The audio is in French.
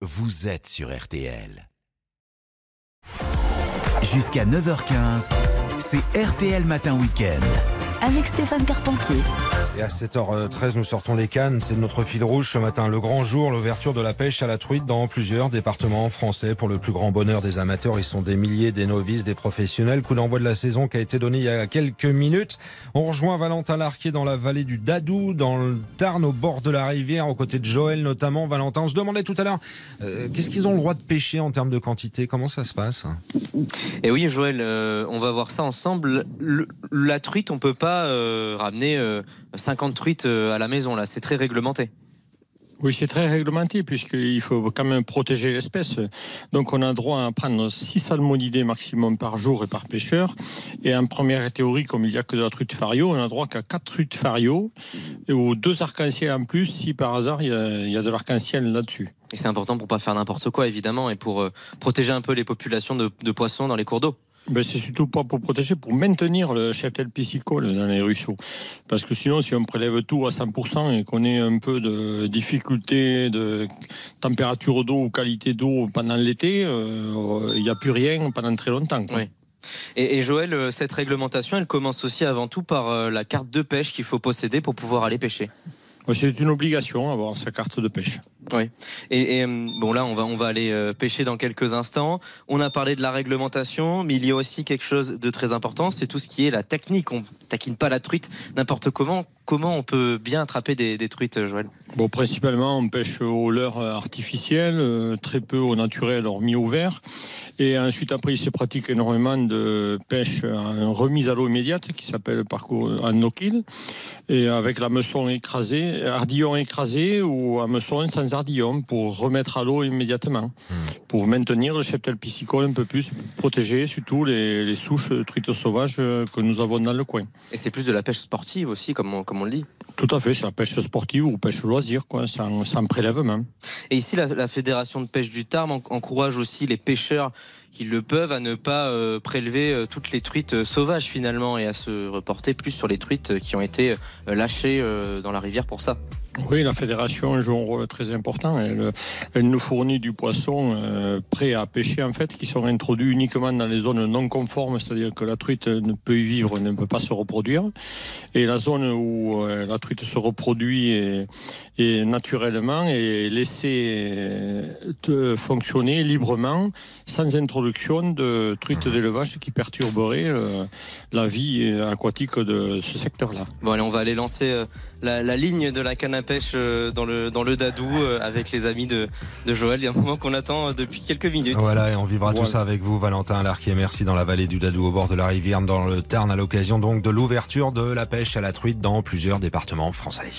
vous êtes sur RTL. Jusqu'à 9h15, c'est RTL Matin Week-end. avec Stéphane Carpentier. Et à 7h13, nous sortons les cannes. C'est notre fil rouge ce matin. Le grand jour, l'ouverture de la pêche à la truite dans plusieurs départements français. Pour le plus grand bonheur des amateurs, ils sont des milliers, des novices, des professionnels. Coup d'envoi de la saison qui a été donné il y a quelques minutes. On rejoint Valentin Larquier dans la vallée du Dadou, dans le Tarn, au bord de la rivière, aux côtés de Joël notamment. Valentin, on se demandait tout à l'heure, euh, qu'est-ce qu'ils ont le droit de pêcher en termes de quantité? Comment ça se passe? Et oui, Joël, euh, on va voir ça ensemble. Le- la truite, on peut pas euh, ramener euh, 50 truites euh, à la maison, là. C'est très réglementé. Oui, c'est très réglementé puisqu'il faut quand même protéger l'espèce. Donc on a droit à prendre 6 salmonidés maximum par jour et par pêcheur. Et en première théorie, comme il n'y a que de la truite fario, on a droit qu'à 4 truites fario et aux deux arcs-en-ciel en plus si par hasard il y a, il y a de l'arc-en-ciel là-dessus. Et c'est important pour pas faire n'importe quoi, évidemment, et pour euh, protéger un peu les populations de, de poissons dans les cours d'eau. Ben, c'est surtout pas pour protéger, pour maintenir le cheptel piscicole dans les ruisseaux. Parce que sinon, si on prélève tout à 100% et qu'on ait un peu de difficulté de température d'eau ou qualité d'eau pendant l'été, euh, il n'y a plus rien pendant très longtemps. Oui. Et, et Joël, euh, cette réglementation, elle commence aussi avant tout par euh, la carte de pêche qu'il faut posséder pour pouvoir aller pêcher. C'est une obligation avoir sa carte de pêche. Oui. Et, euh, bon là, on va on va aller euh, pêcher dans quelques instants. On a parlé de la réglementation, mais il y a aussi quelque chose de très important, c'est tout ce qui est la technique. Taquine pas la truite n'importe comment. Comment on peut bien attraper des, des truites, Joël? Bon, principalement, on pêche au leurre artificiel, euh, très peu au naturel, hormis au vert. Et ensuite, après, il se pratique énormément de pêche en remise à l'eau immédiate, qui s'appelle parcours en no-kill, et avec la meçon écrasée, ardillon écrasé ou un meçon sans ardillon pour remettre à l'eau immédiatement, pour maintenir le cheptel piscicole un peu plus, protéger surtout les, les souches de truites sauvages que nous avons dans le coin. Et c'est plus de la pêche sportive aussi, comme on, comme on le dit. Tout à fait, c'est la pêche sportive ou pêche loisir, quoi, sans, sans prélèvement. Et ici, la, la Fédération de pêche du Tarn en- encourage aussi les pêcheurs qui le peuvent à ne pas euh, prélever euh, toutes les truites euh, sauvages finalement et à se reporter plus sur les truites qui ont été lâchées euh, dans la rivière pour ça. Oui, la fédération joue un rôle très important. Elle, elle nous fournit du poisson euh, prêt à pêcher, en fait, qui sont introduits uniquement dans les zones non conformes, c'est-à-dire que la truite ne peut y vivre, ne peut pas se reproduire. Et la zone où euh, la truite se reproduit et, et naturellement est laissée euh, fonctionner librement, sans introduction de truites d'élevage qui perturberaient euh, la vie aquatique de ce secteur-là. Bon, allez, on va aller lancer euh, la, la ligne de la canne à pêche euh, dans le, dans le Dadou euh, avec les amis de, de Joël. Il y a un moment qu'on attend euh, depuis quelques minutes. Voilà, et on vivra tout ça avec vous, Valentin Larquier. Merci dans la vallée du Dadou, au bord de la rivière, dans le Tarn, à l'occasion donc de l'ouverture de la pêche à la truite dans plusieurs départements français.